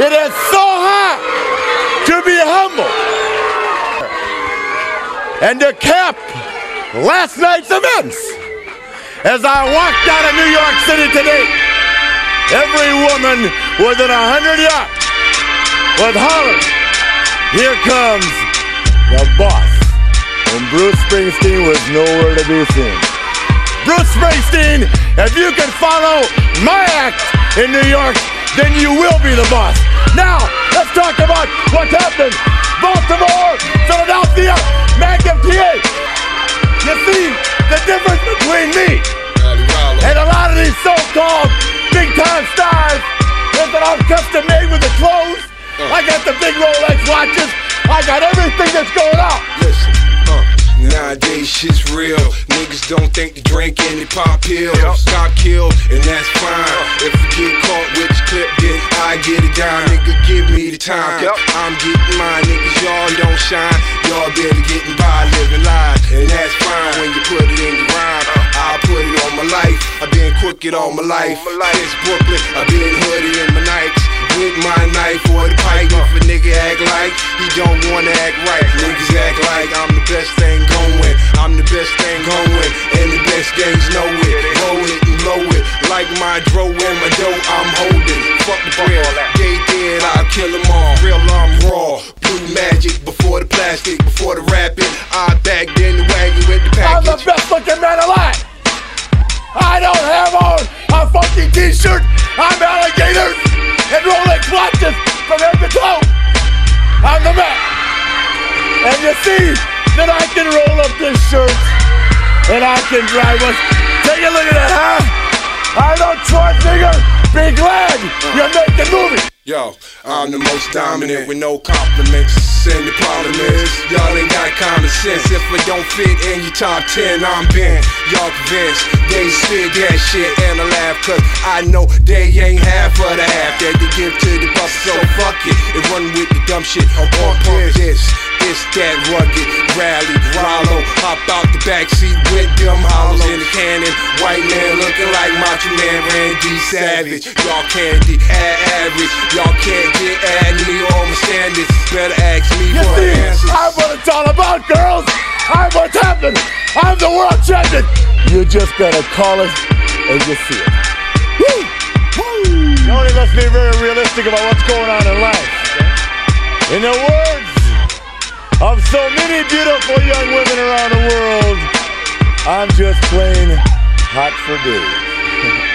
It is so hard to be humble. And to cap last night's events, as I walked out of New York City today, every woman within a hundred yards was hollering, here comes the boss. And Bruce Springsteen was nowhere to be seen. Bruce Springsteen, if you can follow my act in New York, then you will be the boss. Happened. Baltimore, Philadelphia, Magnum PA. You see the difference between me and a lot of these so-called big-time stars is that I'm custom made with the clothes. I got the big Rolex watches. I got everything that's going on. Listen, uh, nowadays shit's real. Niggas don't think to drink any pop pills. Got killed, and that's fine. If you get caught with your clip, then I get it down. Nigga, give me the time. I'm getting mine, niggas. Y'all don't shine. Y'all better getting by, living life, and that's fine when you put it in your rhyme. I'll put it on my life. I've been crooked all my life. Since Brooklyn, I've been hoodie in my Nikes. With my knife or the pipe, if a nigga act like he don't wanna act right, niggas act like I'm the best thing going. I'm rapping. I bagged in the wagon with the I'm the best looking man alive. I don't have on a funky t-shirt. I'm alligators and Rolex watches from head to toe. I'm the man. And you see that I can roll up this shirt and I can drive us. Take a look at that, huh? I don't Schwarzenegger, be glad you're making movies. Yo, I'm the most dominant with no compliments. And the is, y'all ain't got common sense. If it don't fit in your top 10, I'm bent. Y'all convinced they spit that shit and I laugh, cause I know they ain't half of the half that they give to the run with the dumb shit. I'm on pump this. It's that rugged rally, Rollo. Hop out the backseat with them hollows in the cannon. White man looking like Macho Man Randy Savage. Y'all can't be average. Y'all can't get at me or my standards. Better ask me You for see, answers. I'm what it's all about, girls. I'm what's happening. I'm the world champion. You just gotta call it as you see it. Woo! Woo! Tony, let's be very realistic about what's going on in life. so many beautiful young women around the world. I'm just plain hot for days.